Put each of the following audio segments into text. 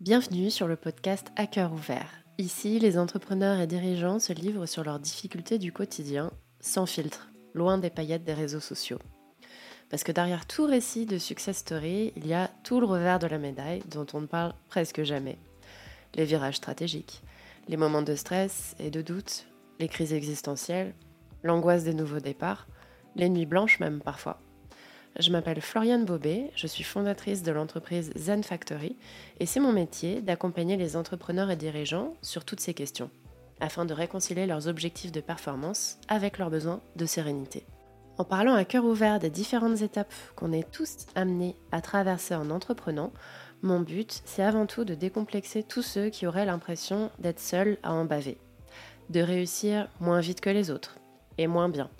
Bienvenue sur le podcast À cœur ouvert. Ici, les entrepreneurs et dirigeants se livrent sur leurs difficultés du quotidien, sans filtre, loin des paillettes des réseaux sociaux. Parce que derrière tout récit de success story, il y a tout le revers de la médaille dont on ne parle presque jamais. Les virages stratégiques, les moments de stress et de doute, les crises existentielles, l'angoisse des nouveaux départs, les nuits blanches même parfois. Je m'appelle Floriane Bobet, je suis fondatrice de l'entreprise Zen Factory et c'est mon métier d'accompagner les entrepreneurs et dirigeants sur toutes ces questions, afin de réconcilier leurs objectifs de performance avec leurs besoins de sérénité. En parlant à cœur ouvert des différentes étapes qu'on est tous amenés à traverser en entreprenant, mon but, c'est avant tout de décomplexer tous ceux qui auraient l'impression d'être seuls à en baver, de réussir moins vite que les autres et moins bien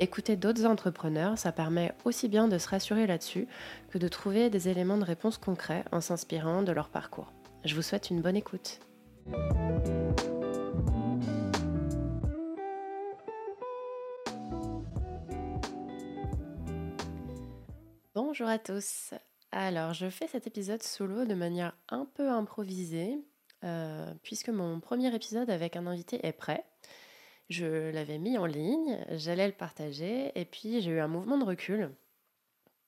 Écouter d'autres entrepreneurs, ça permet aussi bien de se rassurer là-dessus que de trouver des éléments de réponse concrets en s'inspirant de leur parcours. Je vous souhaite une bonne écoute. Bonjour à tous. Alors, je fais cet épisode solo de manière un peu improvisée, euh, puisque mon premier épisode avec un invité est prêt. Je l'avais mis en ligne, j'allais le partager, et puis j'ai eu un mouvement de recul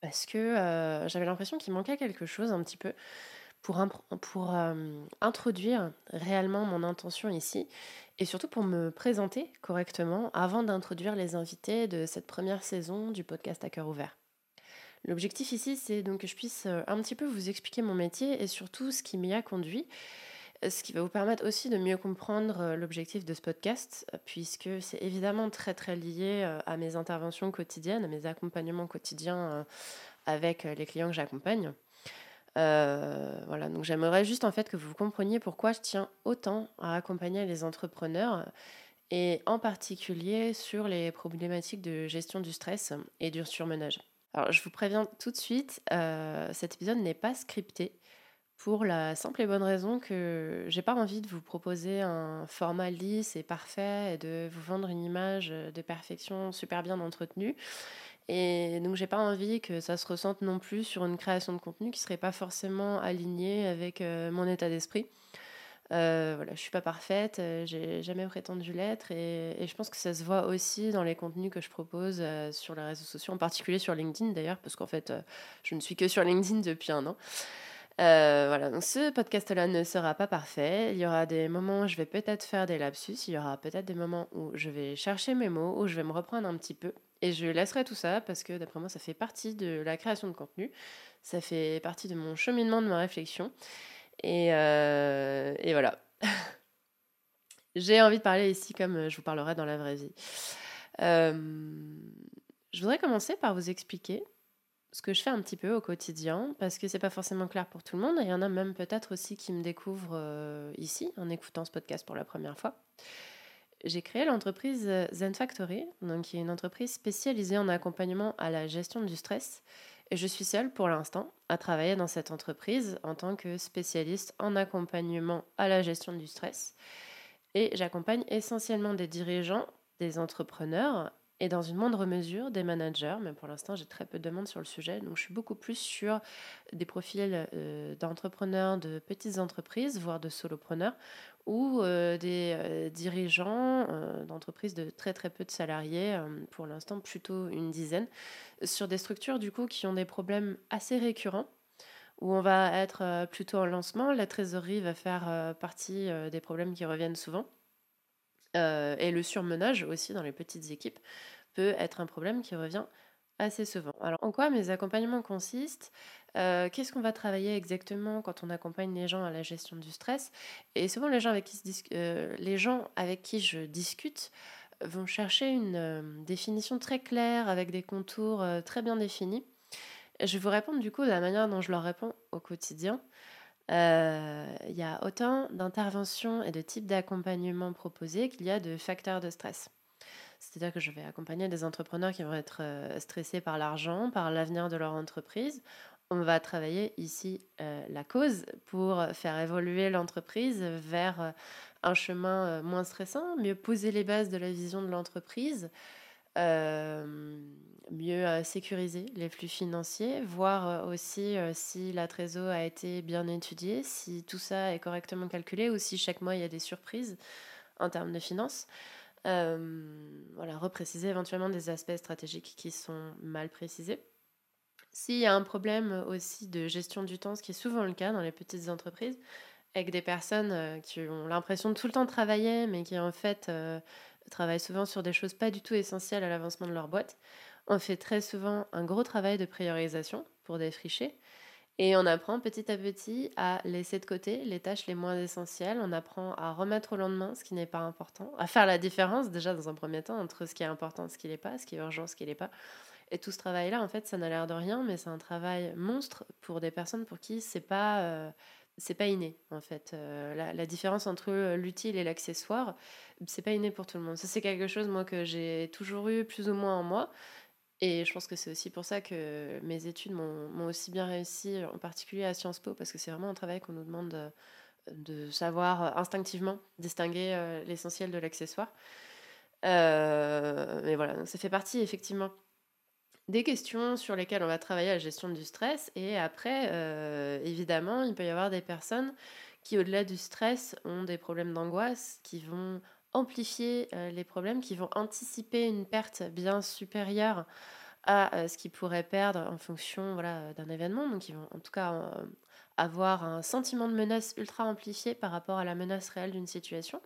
parce que euh, j'avais l'impression qu'il manquait quelque chose un petit peu pour, euh, introduire réellement mon intention ici et surtout pour me présenter correctement avant d'introduire les invités de cette première saison du podcast à cœur ouvert. L'objectif ici, c'est donc que je puisse euh, un petit peu vous expliquer mon métier et surtout ce qui m'y a conduit ce qui va vous permettre aussi de mieux comprendre euh, l'objectif de ce podcast, euh, puisque c'est évidemment très très lié euh, à mes interventions quotidiennes, à mes accompagnements quotidiens avec les clients que j'accompagne. voilà, donc j'aimerais juste en fait que vous compreniez pourquoi je tiens autant à accompagner les entrepreneurs et en particulier sur les problématiques de gestion du stress et du surmenage. Alors je vous préviens tout de suite, cet épisode n'est pas scripté pour la simple et bonne raison que j'ai pas envie de vous proposer un format lisse et parfait et de vous vendre une image de perfection super bien entretenue. Et donc j'ai pas envie que ça se ressente non plus sur une création de contenu qui serait pas forcément alignée avec euh, mon état d'esprit. Euh, voilà, je suis pas parfaite, euh, j'ai jamais prétendu l'être et, je pense que ça se voit aussi dans les contenus que je propose sur les réseaux sociaux, en particulier sur LinkedIn d'ailleurs, parce qu'en fait je ne suis que sur LinkedIn depuis un an. Euh, voilà, donc ce podcast-là ne sera pas parfait. Il y aura des moments où je vais peut-être faire des lapsus, il y aura peut-être des moments où je vais chercher mes mots, où je vais me reprendre un petit peu. Et je laisserai tout ça parce que d'après moi, ça fait partie de la création de contenu. Ça fait partie de mon cheminement, de ma réflexion. Et, euh, voilà. J'ai envie de parler ici comme je vous parlerai dans la vraie vie. Euh, je voudrais commencer par vous expliquer ce que je fais un petit peu au quotidien, parce que c'est pas forcément clair pour tout le monde. il y en a même peut-être aussi qui me découvrent euh, ici, en écoutant ce podcast pour la première fois. J'ai créé l'entreprise euh, Zen Factory, donc qui est une entreprise spécialisée en accompagnement à la gestion du stress. Et je suis seule pour l'instant à travailler dans cette entreprise en tant que spécialiste en accompagnement à la gestion du stress. Et j'accompagne essentiellement des dirigeants, des entrepreneurs et dans une moindre mesure des managers, mais pour l'instant j'ai très peu de demandes sur le sujet, donc je suis beaucoup plus sur des profils euh, d'entrepreneurs de petites entreprises, voire de solopreneurs, ou euh, des euh, dirigeants d'entreprises de très très peu de salariés, pour l'instant plutôt une dizaine, sur des structures du coup qui ont des problèmes assez récurrents où on va être plutôt en lancement, la trésorerie va faire partie des problèmes qui reviennent souvent. Et le surmenage aussi dans les petites équipes peut être un problème qui revient assez souvent. Alors, en quoi mes accompagnements consistent? Euh, Qu'est-ce qu'on va travailler exactement quand on accompagne les gens à la gestion du stress? Et souvent, les gens avec qui, euh, les gens avec qui je discute vont chercher une euh, définition très claire avec des contours très bien définis. Je vais vous répondre du coup de la manière dont je leur réponds au quotidien. Il y a autant d'interventions et de types d'accompagnement proposés qu'il y a de facteurs de stress. C'est-à-dire que je vais accompagner des entrepreneurs qui vont être euh, stressés par l'argent, par l'avenir de leur entreprise. On va travailler ici euh, la cause pour faire évoluer l'entreprise vers euh, un chemin moins stressant, mieux poser les bases de la vision de l'entreprise, mieux sécuriser les flux financiers, voir aussi si la trésor a été bien étudiée, si tout ça est correctement calculé ou si chaque mois il y a des surprises en termes de finances. voilà, repréciser éventuellement des aspects stratégiques qui sont mal précisés. S'il y a un problème aussi de gestion du temps, ce qui est souvent le cas dans les petites entreprises, avec des personnes qui ont l'impression de tout le temps travailler, mais qui en fait travaillent souvent sur des choses pas du tout essentielles à l'avancement de leur boîte, on fait très souvent un gros travail de priorisation pour défricher. Et on apprend petit à petit à laisser de côté les tâches les moins essentielles. On apprend à remettre au lendemain ce qui n'est pas important, à faire la différence déjà dans un premier temps entre ce qui est important ce qui n'est pas, ce qui est urgent, ce qui n'est pas. Et tout ce travail-là, en fait, ça n'a l'air de rien, mais c'est un travail monstre pour des personnes pour qui c'est pas euh, c'est pas inné en fait. Euh, la, différence entre l'utile et l'accessoire, c'est pas inné pour tout le monde. Ça c'est quelque chose moi que j'ai toujours eu plus ou moins en moi. Et je pense que c'est aussi pour ça que mes études m'ont aussi bien réussi, en particulier à Sciences Po, parce que c'est vraiment un travail qu'on nous demande de, savoir instinctivement distinguer euh, l'essentiel de l'accessoire. Euh, mais voilà, donc ça fait partie effectivement des questions sur lesquelles on va travailler la gestion du stress. Et après, euh, évidemment, il peut y avoir des personnes qui, au-delà du stress, ont des problèmes d'angoisse, qui vont amplifier euh, les problèmes, qui vont anticiper une perte bien supérieure à euh, ce qu'ils pourraient perdre en fonction voilà, d'un événement. Donc, ils vont en tout cas avoir un sentiment de menace ultra amplifié par rapport à la menace réelle d'une situation.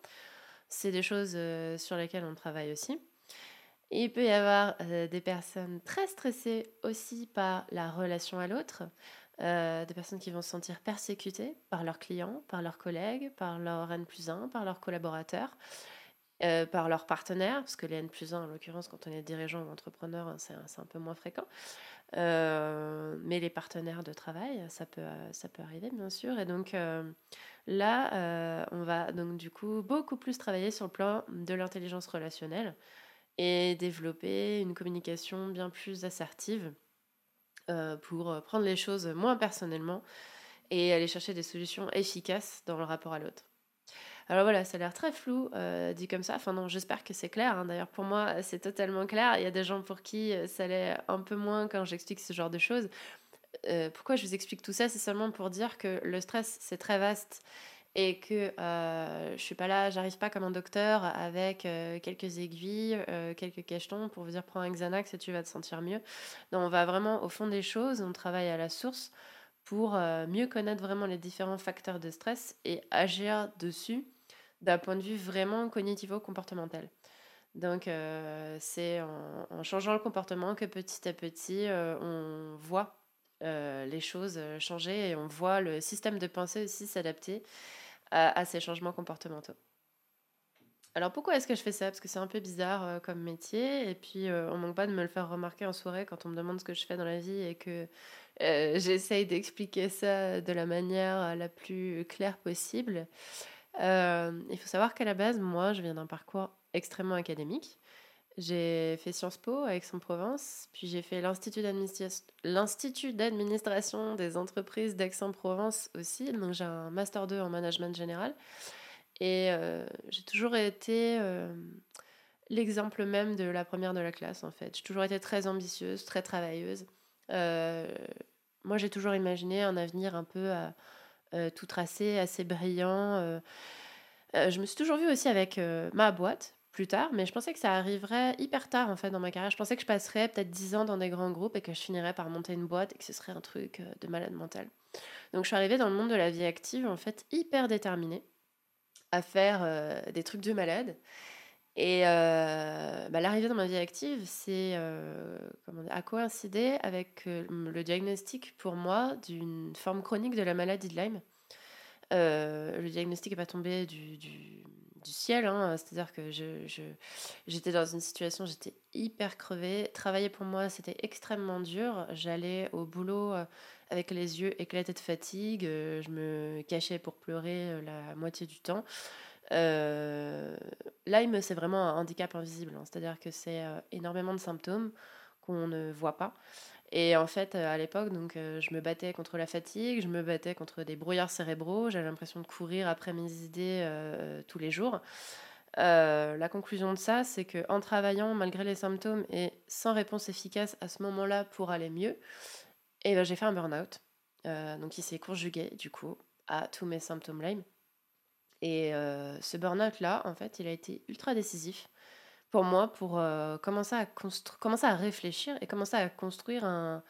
C'est des choses sur lesquelles on travaille aussi. Il peut y avoir euh, des personnes très stressées aussi par la relation à l'autre, euh, des personnes qui vont se sentir persécutées par leurs clients, par leurs collègues, par leur N plus 1, par leurs collaborateurs, euh, par leurs partenaires, parce que les N plus 1, en l'occurrence, quand on est dirigeant ou entrepreneur, hein, c'est un peu moins fréquent. mais les partenaires de travail, ça peut, ça peut arriver, bien sûr. Et donc là, on va donc du coup beaucoup plus travailler sur le plan de l'intelligence relationnelle et développer une communication bien plus assertive euh, pour euh, prendre les choses moins personnellement et aller chercher des solutions efficaces dans le rapport à l'autre. Alors voilà, ça a l'air très flou euh, dit comme ça. Enfin non, j'espère que c'est clair. Hein. D'ailleurs, pour moi, c'est totalement clair. Il y a des gens pour qui ça l'est un peu moins quand j'explique ce genre de choses. pourquoi je vous explique tout ça? C'est seulement pour dire que le stress, c'est très vaste et que euh, je suis pas là, j'arrive pas comme un docteur avec euh, quelques aiguilles, euh, quelques cachetons pour vous dire prends un Xanax et tu vas te sentir mieux. Non, on va vraiment au fond des choses, on travaille à la source pour euh, mieux connaître vraiment les différents facteurs de stress et agir dessus d'un point de vue vraiment cognitivo-comportemental. Donc c'est en, en, changeant le comportement que petit à petit on voit les choses changer et on voit le système de pensée aussi s'adapter à, ces changements comportementaux. Alors pourquoi est-ce que je fais ça? Parce que c'est un peu bizarre euh, comme métier et puis euh, on manque pas de me le faire remarquer en soirée quand on me demande ce que je fais dans la vie et que euh, j'essaye d'expliquer ça de la manière la plus claire possible. il faut savoir qu'à la base, moi, je viens d'un parcours extrêmement académique. J'ai fait Sciences Po à Aix-en-Provence, puis j'ai fait l'Institut d'administration des entreprises d'Aix-en-Provence aussi, donc j'ai un Master 2 en management général. Et euh, j'ai toujours été euh, l'exemple même de la première de la classe, en fait. J'ai toujours été très ambitieuse, très travailleuse. Euh, moi, j'ai toujours imaginé un avenir un peu tout tracé, assez brillant. je me suis toujours vue aussi avec ma boîte, plus tard, mais je pensais que ça arriverait hyper tard en fait dans ma carrière. Je pensais que je passerais peut-être 10 ans dans des grands groupes et que je finirais par monter une boîte et que ce serait un truc euh, de malade mental. Donc je suis arrivée dans le monde de la vie active en fait hyper déterminée à faire euh, des trucs de malade. Et euh, bah, l'arrivée dans ma vie active, c'est euh, a coïncidé avec le diagnostic pour moi d'une forme chronique de la maladie de Lyme. le diagnostic n'est pas tombé du du ciel. Hein. C'est-à-dire que je, j'étais dans une situation, j'étais hyper crevée. Travailler pour moi, c'était extrêmement dur. J'allais au boulot euh, avec les yeux éclatés de fatigue. Euh, je me cachais pour pleurer euh, la moitié du temps. Euh, Lyme, c'est vraiment un handicap invisible. Hein. C'est-à-dire que c'est énormément de symptômes qu'on ne voit pas. Et en fait, à l'époque, donc, je me battais contre la fatigue, je me battais contre des brouillards cérébraux, j'avais l'impression de courir après mes idées tous les jours. la conclusion de ça, c'est que en travaillant malgré les symptômes et sans réponse efficace à ce moment-là pour aller mieux, et eh ben, j'ai fait un burn-out. donc il s'est conjugué du coup à tous mes symptômes Lyme. Et ce burn-out-là, en fait, il a été ultra décisif pour moi pour commencer, à commencer à réfléchir et commencer à construire un,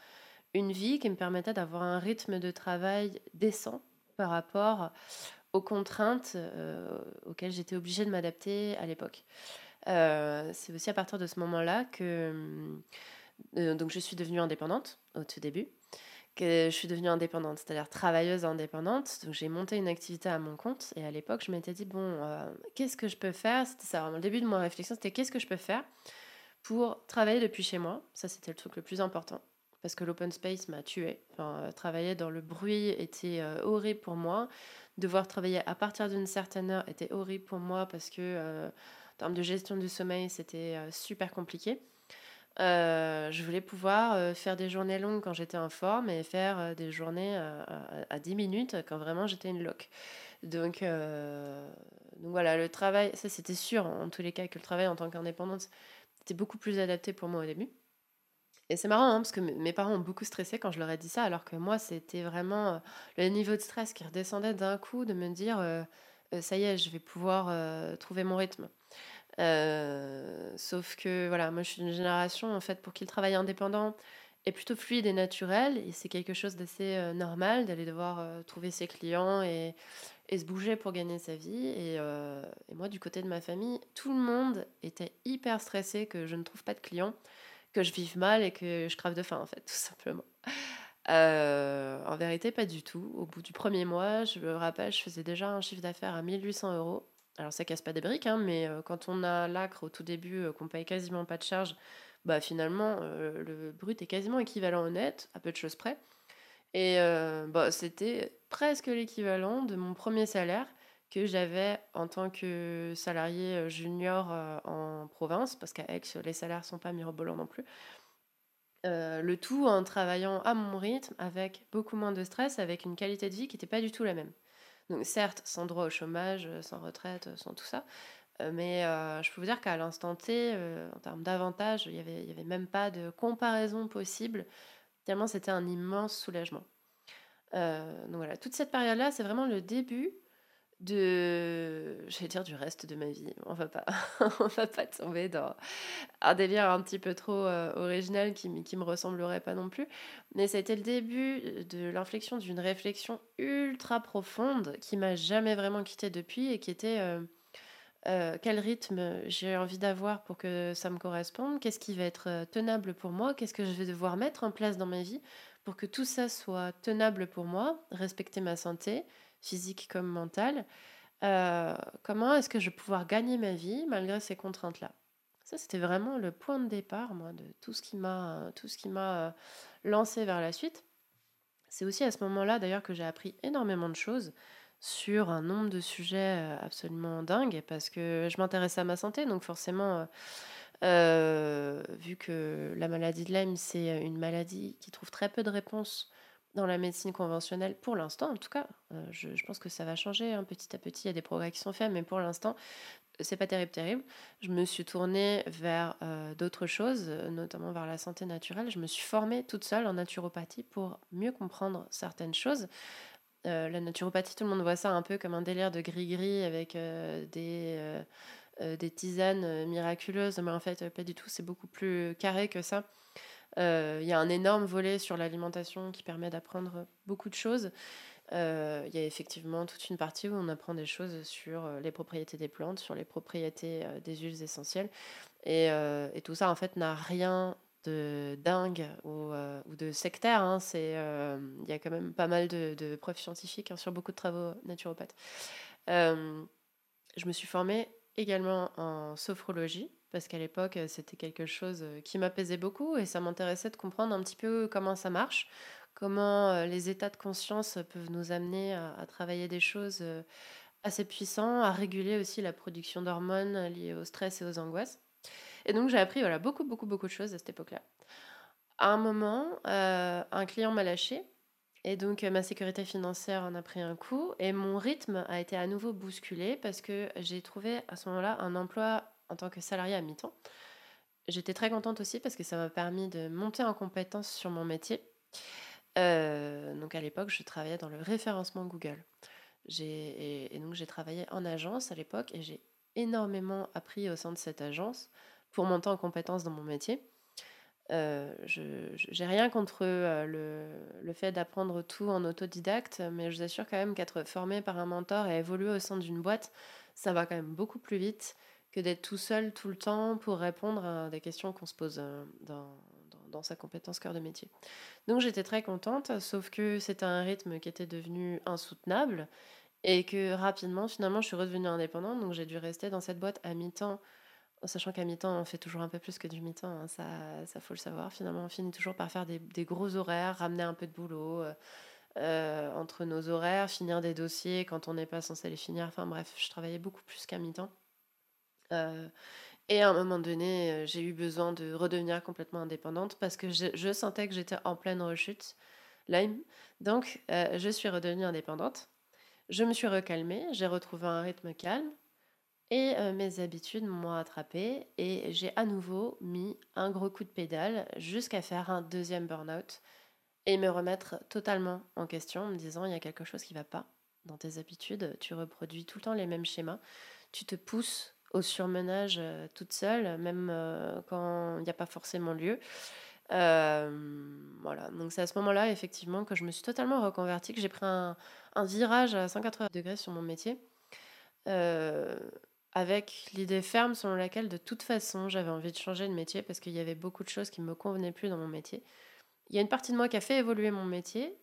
une vie qui me permettait d'avoir un rythme de travail décent par rapport aux contraintes auxquelles j'étais obligée de m'adapter à l'époque. c'est aussi à partir de ce moment-là que donc je suis devenue indépendante au tout début que je suis devenue indépendante, c'est-à-dire travailleuse indépendante. Donc j'ai monté une activité à mon compte et à l'époque je m'étais dit bon, euh, qu'est-ce que je peux faire? C'était ça vraiment le début de mon réflexion, c'était qu'est-ce que je peux faire pour travailler depuis chez moi? Ça c'était le truc le plus important parce que l'open space m'a tué. Enfin, euh, travailler dans le bruit était euh, horrible pour moi. Devoir travailler à partir d'une certaine heure était horrible pour moi parce que en termes de gestion du sommeil c'était super compliqué. Euh, je voulais pouvoir euh, faire des journées longues quand j'étais en forme et faire euh, des journées à, 10 minutes quand vraiment j'étais une loque. Donc, donc voilà, le travail, ça c'était sûr en tous les cas que le travail en tant qu'indépendante était beaucoup plus adapté pour moi au début. Et c'est marrant hein, parce que mes parents ont beaucoup stressé quand je leur ai dit ça, alors que moi c'était vraiment le niveau de stress qui redescendait d'un coup de me dire ça y est, je vais pouvoir trouver mon rythme. Euh, sauf que voilà, moi je suis d'une génération en fait pour qui le travail indépendant est plutôt fluide et naturel et c'est quelque chose d'assez euh, normal d'aller devoir euh, trouver ses clients et, et, se bouger pour gagner sa vie. Et, et, moi du côté de ma famille, tout le monde était hyper stressé que je ne trouve pas de clients, que je vive mal et que je crave de faim en fait, tout simplement. en vérité, pas du tout. Au bout du premier mois, je me rappelle, je faisais déjà un chiffre d'affaires à 1800 euros alors ça casse pas des briques, hein, mais quand on a l'acre au tout début, qu'on paye quasiment pas de charge, bah finalement le brut est quasiment équivalent au net, à peu de choses près. Et bah, c'était presque l'équivalent de mon premier salaire que j'avais en tant que salarié junior en province, parce qu'à Aix, les salaires sont pas mirobolants non plus. le tout en travaillant à mon rythme, avec beaucoup moins de stress, avec une qualité de vie qui n'était pas du tout la même. Donc certes, sans droit au chômage, euh, sans retraite, euh, sans tout ça, euh, mais je peux vous dire qu'à l'instant T, en termes d'avantages, il n'y avait, avait même pas de comparaison possible, tellement c'était un immense soulagement. donc voilà, toute cette période-là, c'est vraiment le début de, j'allais dire du reste de ma vie. On va pas, on va pas tomber dans un délire un petit peu trop euh, original qui, qui me ressemblerait pas non plus. Mais ça a été le début de l'inflexion d'une réflexion ultra profonde qui m'a jamais vraiment quitté depuis et qui était euh, euh, quel rythme j'ai envie d'avoir pour que ça me corresponde, qu'est-ce qui va être tenable pour moi, qu'est-ce que je vais devoir mettre en place dans ma vie pour que tout ça soit tenable pour moi, respecter ma santé, physique comme mentale. Euh, comment est-ce que je vais pouvoir gagner ma vie malgré ces contraintes-là? Ça, c'était vraiment le point de départ, moi, de tout ce qui m'a, euh, lancé vers la suite. C'est aussi à ce moment-là, d'ailleurs, que j'ai appris énormément de choses sur un nombre de sujets euh, absolument dingues, parce que je m'intéressais à ma santé, donc forcément, vu que la maladie de Lyme, c'est une maladie qui trouve très peu de réponses dans la médecine conventionnelle, pour l'instant en tout cas. Euh, je, pense que ça va changer hein, petit à petit, il y a des progrès qui sont faits, mais pour l'instant, c'est pas terrible, terrible. Je me suis tournée vers euh, d'autres choses, notamment vers la santé naturelle. Je me suis formée toute seule en naturopathie pour mieux comprendre certaines choses. Euh, la naturopathie, tout le monde voit ça un peu comme un délire de gris-gris avec des tisanes miraculeuses, mais en fait, pas du tout, c'est beaucoup plus carré que ça. Euh, il y a un énorme volet sur l'alimentation qui permet d'apprendre beaucoup de choses. Euh, il y a effectivement toute une partie où on apprend des choses sur euh, les propriétés des plantes, sur les propriétés des huiles essentielles. Et, tout ça, en fait, n'a rien de dingue ou, de sectaire. Hein. Il y a quand même pas mal de, de preuves scientifiques hein, sur beaucoup de travaux naturopathes. je me suis formée également en sophrologie parce qu'à l'époque, euh, c'était quelque chose euh, qui m'apaisait beaucoup et ça m'intéressait de comprendre un petit peu comment ça marche, comment euh, les états de conscience peuvent nous amener à, travailler des choses assez puissantes, à réguler aussi la production d'hormones liées au stress et aux angoisses. Et donc j'ai appris voilà, beaucoup, beaucoup, beaucoup de choses à cette époque-là. À un moment, un client m'a lâché Et donc ma sécurité financière en a pris un coup et mon rythme a été à nouveau bousculé parce que j'ai trouvé à ce moment-là un emploi en tant que salarié à mi-temps. J'étais très contente aussi parce que ça m'a permis de monter en compétence sur mon métier. Euh, donc à l'époque, je travaillais dans le référencement Google. Et, donc j'ai travaillé en agence à l'époque et j'ai énormément appris au sein de cette agence pour monter en compétence dans mon métier. Euh, j'ai rien contre euh, le, le, fait d'apprendre tout en autodidacte, mais je vous assure quand même qu'être formé par un mentor et évoluer au sein d'une boîte, ça va quand même beaucoup plus vite que d'être tout seul tout le temps pour répondre à des questions qu'on se pose euh, dans, sa compétence cœur de métier. Donc j'étais très contente, sauf que c'était un rythme qui était devenu insoutenable et que rapidement, finalement, je suis redevenue indépendante, donc j'ai dû rester dans cette boîte à mi-temps sachant qu'à mi-temps, on fait toujours un peu plus que du mi-temps, hein, ça, faut le savoir. Finalement, on finit toujours par faire des, des gros horaires, ramener un peu de boulot euh, euh, entre nos horaires, finir des dossiers quand on n'est pas censé les finir. Enfin bref, je travaillais beaucoup plus qu'à mi-temps. Euh, et à un moment donné, j'ai eu besoin de redevenir complètement indépendante parce que je, sentais que j'étais en pleine rechute. Lime. Donc, je suis redevenue indépendante. Je me suis recalmée, j'ai retrouvé un rythme calme, et euh, mes habitudes m'ont attrapé et j'ai à nouveau mis un gros coup de pédale jusqu'à faire un deuxième burn-out et me remettre totalement en question en me disant il y a quelque chose qui ne va pas dans tes habitudes, tu reproduis tout le temps les mêmes schémas, tu te pousses au surmenage euh, toute seule, même euh, quand il n'y a pas forcément lieu. voilà, donc c'est à ce moment-là effectivement que je me suis totalement reconvertie, que j'ai pris un, un, virage à 180 degrés sur mon métier avec l'idée ferme selon laquelle de toute façon j'avais envie de changer de métier parce qu'il y avait beaucoup de choses qui ne me convenaient plus dans mon métier. Il y a une partie de moi qui a fait évoluer mon métier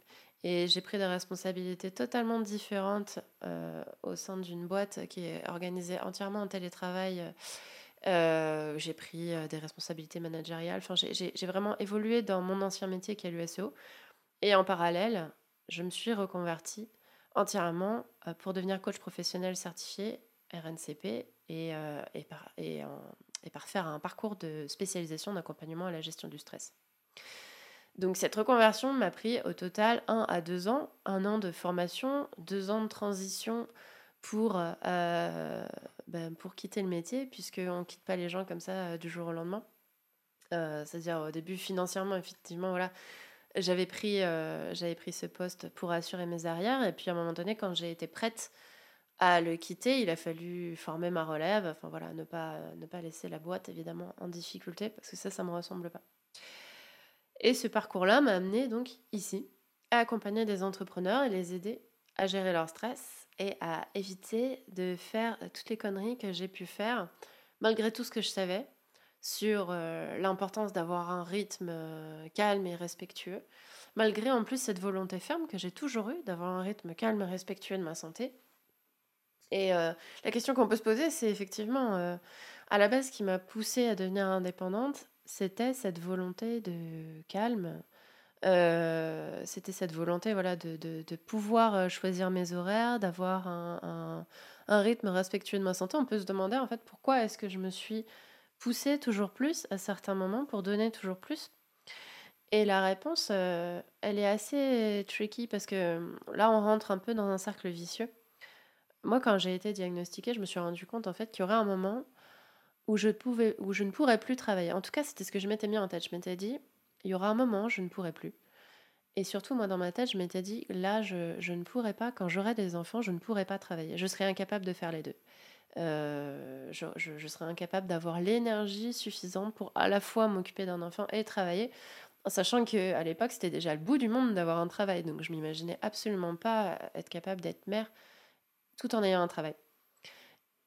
et j'ai pris des responsabilités totalement différentes euh, au sein d'une boîte qui est organisée entièrement en télétravail. Euh, j'ai pris euh, des responsabilités managériales. Enfin, j'ai vraiment évolué dans mon ancien métier qui est l'USEO. Et en parallèle, je me suis reconvertie entièrement pour devenir coach professionnel certifié RNCP et, par, faire un parcours de spécialisation d'accompagnement à la gestion du stress. Donc cette reconversion m'a pris au total un à deux ans, un an de formation, deux ans de transition pour, euh, ben, quitter le métier, puisqu'on ne quitte pas les gens comme ça euh, du jour au lendemain. C'est-à-dire au début financièrement, effectivement, voilà, j'avais pris, j'avais pris ce poste pour assurer mes arrières, et puis à un moment donné, quand j'ai été prête à le quitter, il a fallu former ma relève, enfin voilà, ne pas, ne pas laisser la boîte évidemment en difficulté, parce que ça, ça ne me ressemble pas. Et ce parcours-là m'a amené donc ici, à accompagner des entrepreneurs et les aider à gérer leur stress et à éviter de faire toutes les conneries que j'ai pu faire, malgré tout ce que je savais sur euh, l'importance d'avoir un rythme euh, calme et respectueux, malgré en plus cette volonté ferme que j'ai toujours eue d'avoir un rythme calme et respectueux de ma santé. Et euh, la question qu'on peut se poser, c'est effectivement, à la base, ce qui m'a poussée à devenir indépendante, c'était cette volonté de calme. Euh, c'était cette volonté voilà, de, de, pouvoir choisir mes horaires, d'avoir un, un, rythme respectueux de ma santé. On peut se demander en fait pourquoi est-ce que je me suis poussée toujours plus à certains moments pour donner toujours plus? Et la réponse, elle est assez tricky parce que là, on rentre un peu dans un cercle vicieux. Moi, quand j'ai été diagnostiquée, je me suis rendu compte en fait qu'il y aurait un moment où je, ne pourrais plus travailler. En tout cas, c'était ce que je m'étais mis en tête. Je m'étais dit, il y aura un moment, je ne pourrai plus. Et surtout, moi, dans ma tête, je m'étais dit, là, je, ne pourrai pas, quand j'aurai des enfants, je ne pourrai pas travailler. Je serai incapable de faire les deux. Euh, je, je, serais incapable d'avoir l'énergie suffisante pour à la fois m'occuper d'un enfant et travailler, en sachant qu'à l'époque, c'était déjà le bout du monde d'avoir un travail. Donc, je m'imaginais absolument pas être capable d'être mère tout en ayant un travail.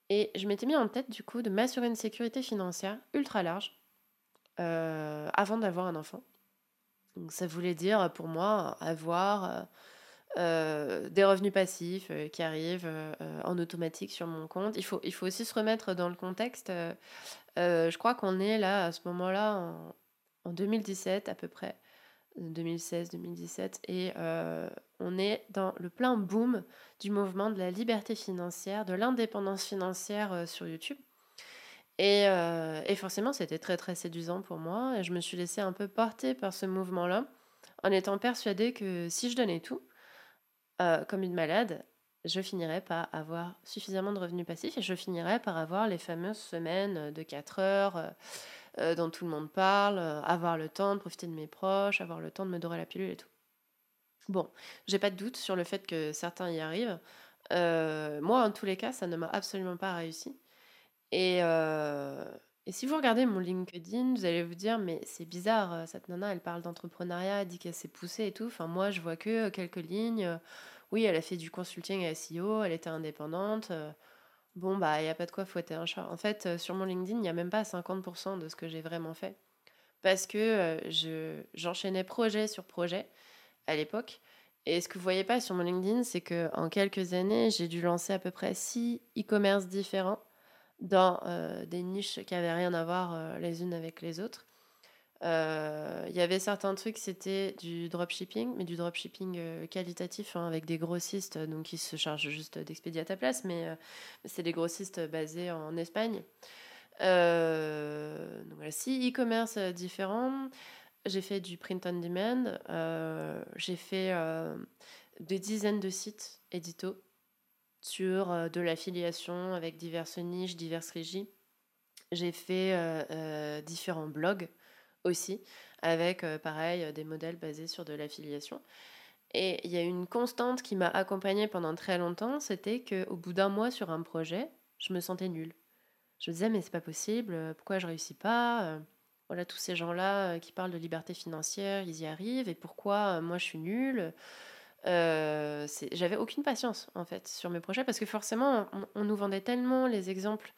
Et je m'étais mis en tête du coup de m'assurer une sécurité financière ultra large euh, avant d'avoir un enfant. Donc ça voulait dire pour moi avoir euh, euh, des revenus passifs qui arrivent en automatique sur mon compte. Il faut, il faut aussi se remettre dans le contexte. je crois qu'on est là à ce moment-là en, en 2017 à peu près. 2016-2017 et euh, on est dans le plein boom du mouvement de la liberté financière, de l'indépendance financière euh, sur YouTube. Et, euh, et forcément, c'était très très séduisant pour moi et je me suis laissée un peu porter par ce mouvement-là en étant persuadée que si je donnais tout, comme une malade, je finirais par avoir suffisamment de revenus passifs et je finirais par avoir les fameuses semaines de 4 heures euh, euh, dont tout le monde parle, avoir le temps de profiter de mes proches, avoir le temps de me dorer la pilule et tout. Bon, j'ai pas de doute sur le fait que certains y arrivent. moi, en tous les cas, ça ne m'a absolument pas réussi. Et, et si vous regardez mon LinkedIn, vous allez vous dire, mais c'est bizarre, euh, cette nana, elle parle d'entrepreneuriat, elle dit qu'elle s'est poussée et tout. Enfin, moi, je vois que euh, quelques lignes. Oui, elle a fait du consulting à SEO, elle était indépendante. Euh. Bon, bah, il n'y a pas de quoi fouetter un chat. En fait, sur mon LinkedIn, il n'y a même pas 50% de ce que j'ai vraiment fait. Parce que je, j'enchaînais projet sur projet à l'époque. Et ce que vous voyez pas sur mon LinkedIn, c'est qu'en quelques années, j'ai dû lancer à peu près 6 e-commerce différents dans euh, des niches qui n'avaient rien à voir euh, les unes avec les autres. Euh, il y avait certains trucs, c'était du dropshipping, mais du dropshipping qualitatif hein, avec des grossistes donc qui se chargent juste d'expédier à ta place, mais c'est des grossistes basés en Espagne. donc voilà, six e-commerce différents. J'ai fait du print on demand. j'ai fait des dizaines de sites édito sur euh, de l'affiliation avec diverses niches, diverses régies. J'ai fait euh, euh, différents blogs aussi, avec pareil des modèles basés sur de l'affiliation. Et il y a une constante qui m'a accompagnée pendant très longtemps, c'était qu'au bout d'un mois sur un projet, je me sentais nulle. Je me disais mais c'est pas possible, pourquoi je réussis pas Voilà tous ces gens-là qui parlent de liberté financière, ils y arrivent et pourquoi moi je suis nulle euh, j'avais aucune patience en fait sur mes projets parce que forcément on, nous vendait tellement les exemples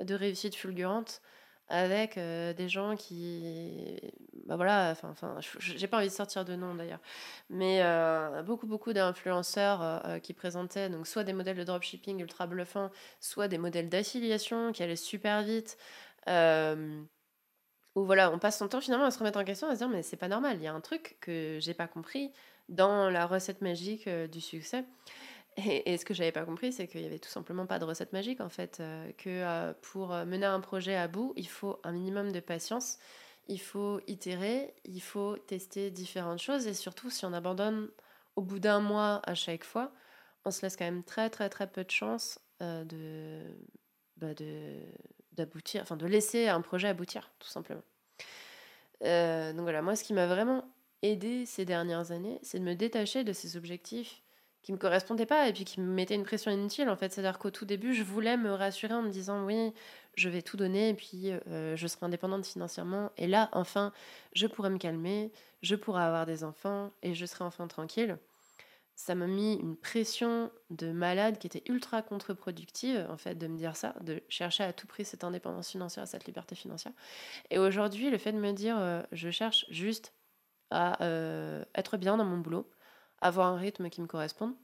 de réussite fulgurante avec euh, des gens qui bah voilà enfin enfin j'ai pas envie de sortir de nom d'ailleurs mais euh, beaucoup beaucoup d'influenceurs qui présentaient donc soit des modèles de dropshipping ultra bluffants soit des modèles d'affiliation qui allaient super vite où voilà on passe son temps finalement à se remettre en question à se dire mais c'est pas normal il y a un truc que j'ai pas compris dans la recette magique euh, du succès. Et, ce que j'avais pas compris, c'est qu'il y avait tout simplement pas de recette magique en fait. Euh, que euh, pour mener un projet à bout, il faut un minimum de patience, il faut itérer, il faut tester différentes choses et surtout si on abandonne au bout d'un mois à chaque fois, on se laisse quand même très très très peu de chance de bah, d'aboutir, enfin de laisser un projet aboutir tout simplement. donc voilà, moi ce qui m'a vraiment aidé ces dernières années, c'est de me détacher de ces objectifs qui me correspondaient pas et puis qui me mettaient une pression inutile en fait. C'est-à-dire qu'au tout début, je voulais me rassurer en me disant oui, je vais tout donner et puis euh, je serai indépendante financièrement. Et là, enfin, je pourrai me calmer, je pourrai avoir des enfants et je serai enfin tranquille. Ça m'a mis une pression de malade qui était ultra contre-productive, en fait, de me dire ça, de chercher à tout prix cette indépendance financière, cette liberté financière. Et aujourd'hui, le fait de me dire, euh, je cherche juste à euh, être bien dans mon boulot, avoir un rythme qui me corresponde,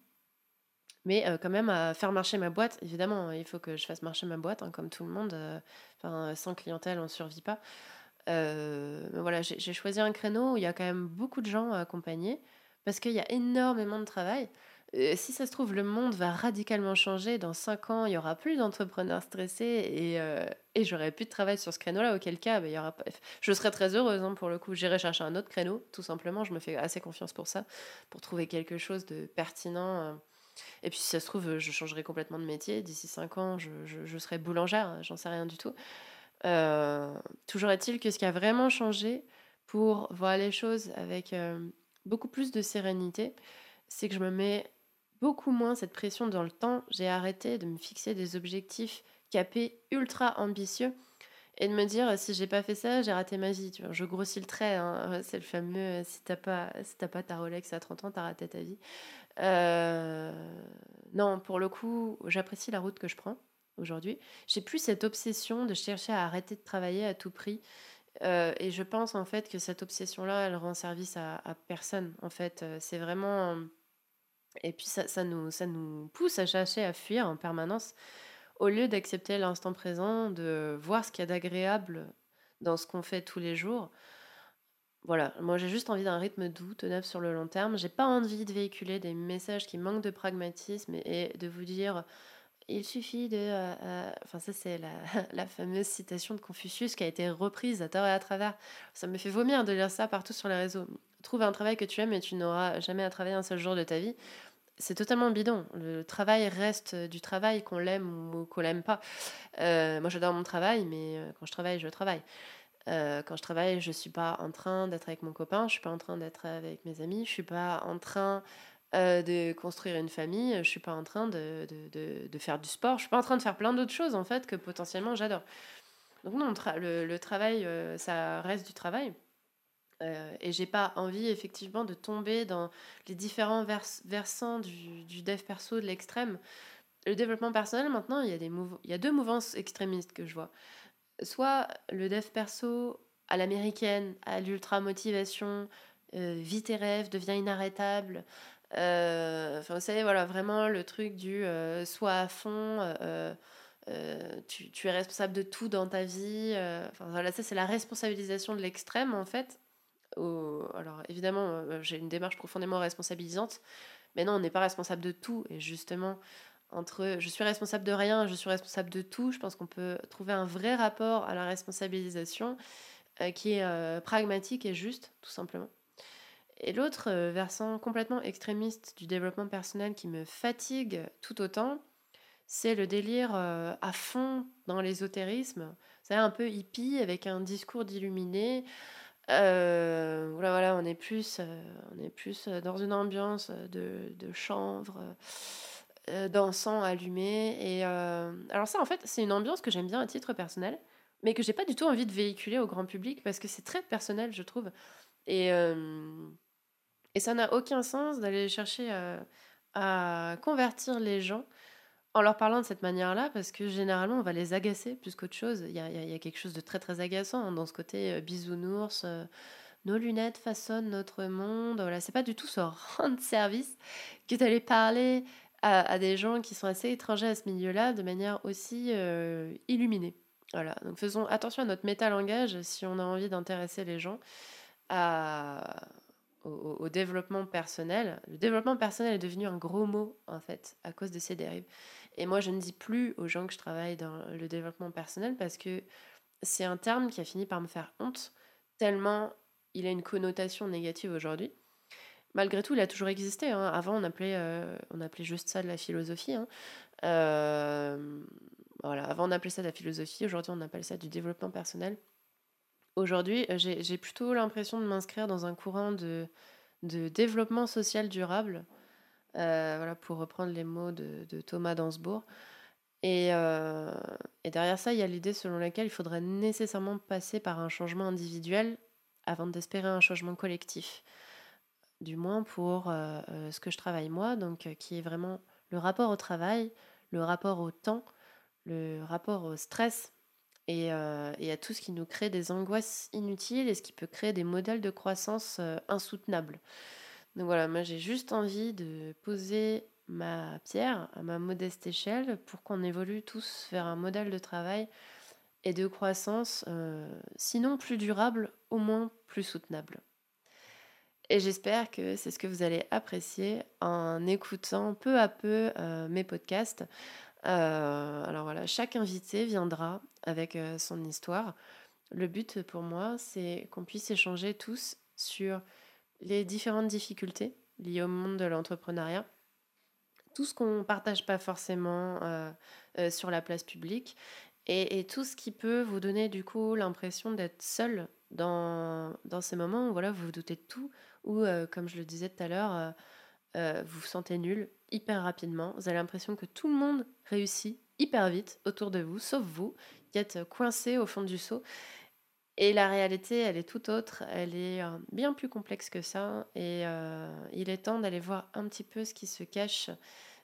mais euh, quand même à faire marcher ma boîte. Évidemment, il faut que je fasse marcher ma boîte, hein, comme tout le monde. Euh, sans clientèle, on ne survit pas. voilà, j'ai choisi un créneau où il y a quand même beaucoup de gens à accompagner, parce qu'il y a énormément de travail. Euh, si ça se trouve, le monde va radicalement changer. Dans 5 ans, il y aura plus d'entrepreneurs stressés et, euh, et j'aurai plus de travail sur ce créneau-là. Auquel cas, il y aura je serai très heureuse hein, pour le coup. J'irai chercher un autre créneau, tout simplement. Je me fais assez confiance pour ça, pour trouver quelque chose de pertinent. Euh. Et puis, si ça se trouve, je changerai complètement de métier. D'ici 5 ans, je, je, serai boulangère. J'en sais rien du tout. toujours est-il que ce qui a vraiment changé pour voir les choses avec beaucoup plus de sérénité, c'est que je me mets beaucoup moins cette pression dans le temps. J'ai arrêté de me fixer des objectifs capés ultra ambitieux et de me dire si j'ai pas fait ça, j'ai raté ma vie. Tu vois. Je grossis le trait, hein. c'est le fameux si t'as pas, si pas ta Rolex à 30 ans, t'as raté ta vie. Euh, non, pour le coup, j'apprécie la route que je prends aujourd'hui. J'ai plus cette obsession de chercher à arrêter de travailler à tout prix. Euh, et je pense en fait que cette obsession-là, elle rend service à, personne. En fait, euh, c'est vraiment et puis ça, nous, pousse à chercher à fuir en permanence, au lieu d'accepter l'instant présent, de voir ce qu'il y a d'agréable dans ce qu'on fait tous les jours. Voilà, moi j'ai juste envie d'un rythme doux, tenable sur le long terme. J'ai pas envie de véhiculer des messages qui manquent de pragmatisme et, de vous dire il suffit de. Euh, euh, enfin, ça, c'est la, fameuse citation de Confucius qui a été reprise à tort et à travers. Ça me fait vomir de lire ça partout sur les réseaux trouve un travail que tu aimes et tu n'auras jamais à travailler un seul jour de ta vie. C'est totalement bidon. Le travail reste du travail, qu'on l'aime ou qu'on l'aime pas. Euh, moi, j'adore mon travail, mais euh, quand je travaille, je travaille. Euh, quand je travaille, je suis pas en train d'être avec mon copain, je suis pas en train d'être avec mes amis, je suis pas en train de construire une famille, je suis pas en train de, de, de, faire du sport, je suis pas en train de faire plein d'autres choses en fait que potentiellement j'adore. Donc non, le travail, ça reste du travail. Euh, et j'ai pas envie effectivement de tomber dans les différents versants du, du, dev perso de l'extrême. Le développement personnel, maintenant, il y, a des il y a deux mouvances extrémistes que je vois. Soit le dev perso à l'américaine, à l'ultra motivation, euh, vit tes rêves, devient inarrêtable. Euh, enfin, vous savez, voilà, vraiment le truc du euh, soit à fond. Tu, tu, es responsable de tout dans ta vie. enfin, voilà, ça, c'est la responsabilisation de l'extrême, en fait alors évidemment, euh, j'ai une démarche profondément responsabilisante, mais non, on n'est pas responsable de tout. Et justement, entre je suis responsable de rien, je suis responsable de tout, je pense qu'on peut trouver un vrai rapport à la responsabilisation euh, qui est euh, pragmatique et juste, tout simplement. Et l'autre versant complètement extrémiste du développement personnel qui me fatigue tout autant, c'est le délire à fond dans l'ésotérisme. C'est un peu hippie avec un discours d'illuminé. Euh, voilà, voilà, on est plus, euh, on est plus euh, dans une ambiance de, de chanvre, d'encens allumé. Et alors ça, en fait, c'est une ambiance que j'aime bien à titre personnel, mais que j'ai pas du tout envie de véhiculer au grand public parce que c'est très personnel, je trouve. Et et ça n'a aucun sens d'aller chercher à convertir les gens en leur parlant de cette manière-là, parce que généralement, on va les agacer plus qu'autre chose. Il y a, quelque chose de très, très agaçant hein, dans ce côté euh, bisounours. Euh, nos lunettes façonnent notre monde. Voilà, c'est pas du tout ce rendre service que d'aller parler à, des gens qui sont assez étrangers à ce milieu-là de manière aussi euh, illuminée. Voilà, donc faisons attention à notre métalangage si on a envie d'intéresser les gens à, au, développement personnel. Le développement personnel est devenu un gros mot, en fait, à cause de ces dérives. Et moi, je ne dis plus aux gens que je travaille dans le développement personnel parce que c'est un terme qui a fini par me faire honte, tellement il a une connotation négative aujourd'hui. Malgré tout, il a toujours existé. Hein. Avant, on appelait, euh, on appelait juste ça de la philosophie. Hein. Euh, voilà. Avant, on appelait ça de la philosophie. Aujourd'hui, on appelle ça du développement personnel. Aujourd'hui, j'ai plutôt l'impression de m'inscrire dans un courant de, développement social durable euh, voilà, pour reprendre les mots de, Thomas Dansbourg. Euh, et, derrière ça, il y a l'idée selon laquelle il faudrait nécessairement passer par un changement individuel avant d'espérer un changement collectif. Du moins pour euh, ce que je travaille moi, donc qui est vraiment le rapport au travail, le rapport au temps, le rapport au stress et, et, à tout ce qui nous crée des angoisses inutiles et ce qui peut créer des modèles de croissance insoutenables. Donc voilà, moi j'ai juste envie de poser ma pierre à ma modeste échelle pour qu'on évolue tous vers un modèle de travail et de croissance, euh, sinon plus durable, au moins plus soutenable. Et j'espère que c'est ce que vous allez apprécier en écoutant peu à peu euh, mes podcasts. Euh, alors voilà, chaque invité viendra avec son histoire. Le but pour moi, c'est qu'on puisse échanger tous sur les différentes difficultés liées au monde de l'entrepreneuriat, tout ce qu'on ne partage pas forcément euh, euh, sur la place publique et, tout ce qui peut vous donner du coup l'impression d'être seul dans, ces moments où voilà, vous vous doutez de tout, ou euh, comme je le disais tout à l'heure, vous vous sentez nul hyper rapidement, vous avez l'impression que tout le monde réussit hyper vite autour de vous, sauf vous, qui êtes coincé au fond du seau. Et la réalité, elle est tout autre, elle est euh, bien plus complexe que ça, et euh, il est temps d'aller voir un petit peu ce qui se cache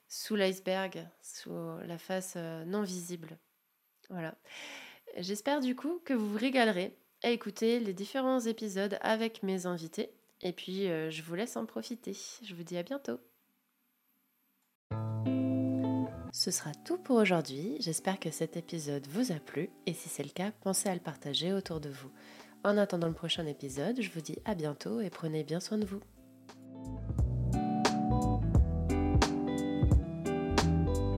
sous l'iceberg, sous la face euh, non visible. Voilà. J'espère du coup que vous vous régalerez à écouter les différents épisodes avec mes invités, et puis je vous laisse en profiter. Je vous dis à bientôt. Ce sera tout pour aujourd'hui. J'espère que cet épisode vous a plu et si c'est le cas, pensez à le partager autour de vous. En attendant le prochain épisode, je vous dis à bientôt et prenez bien soin de vous.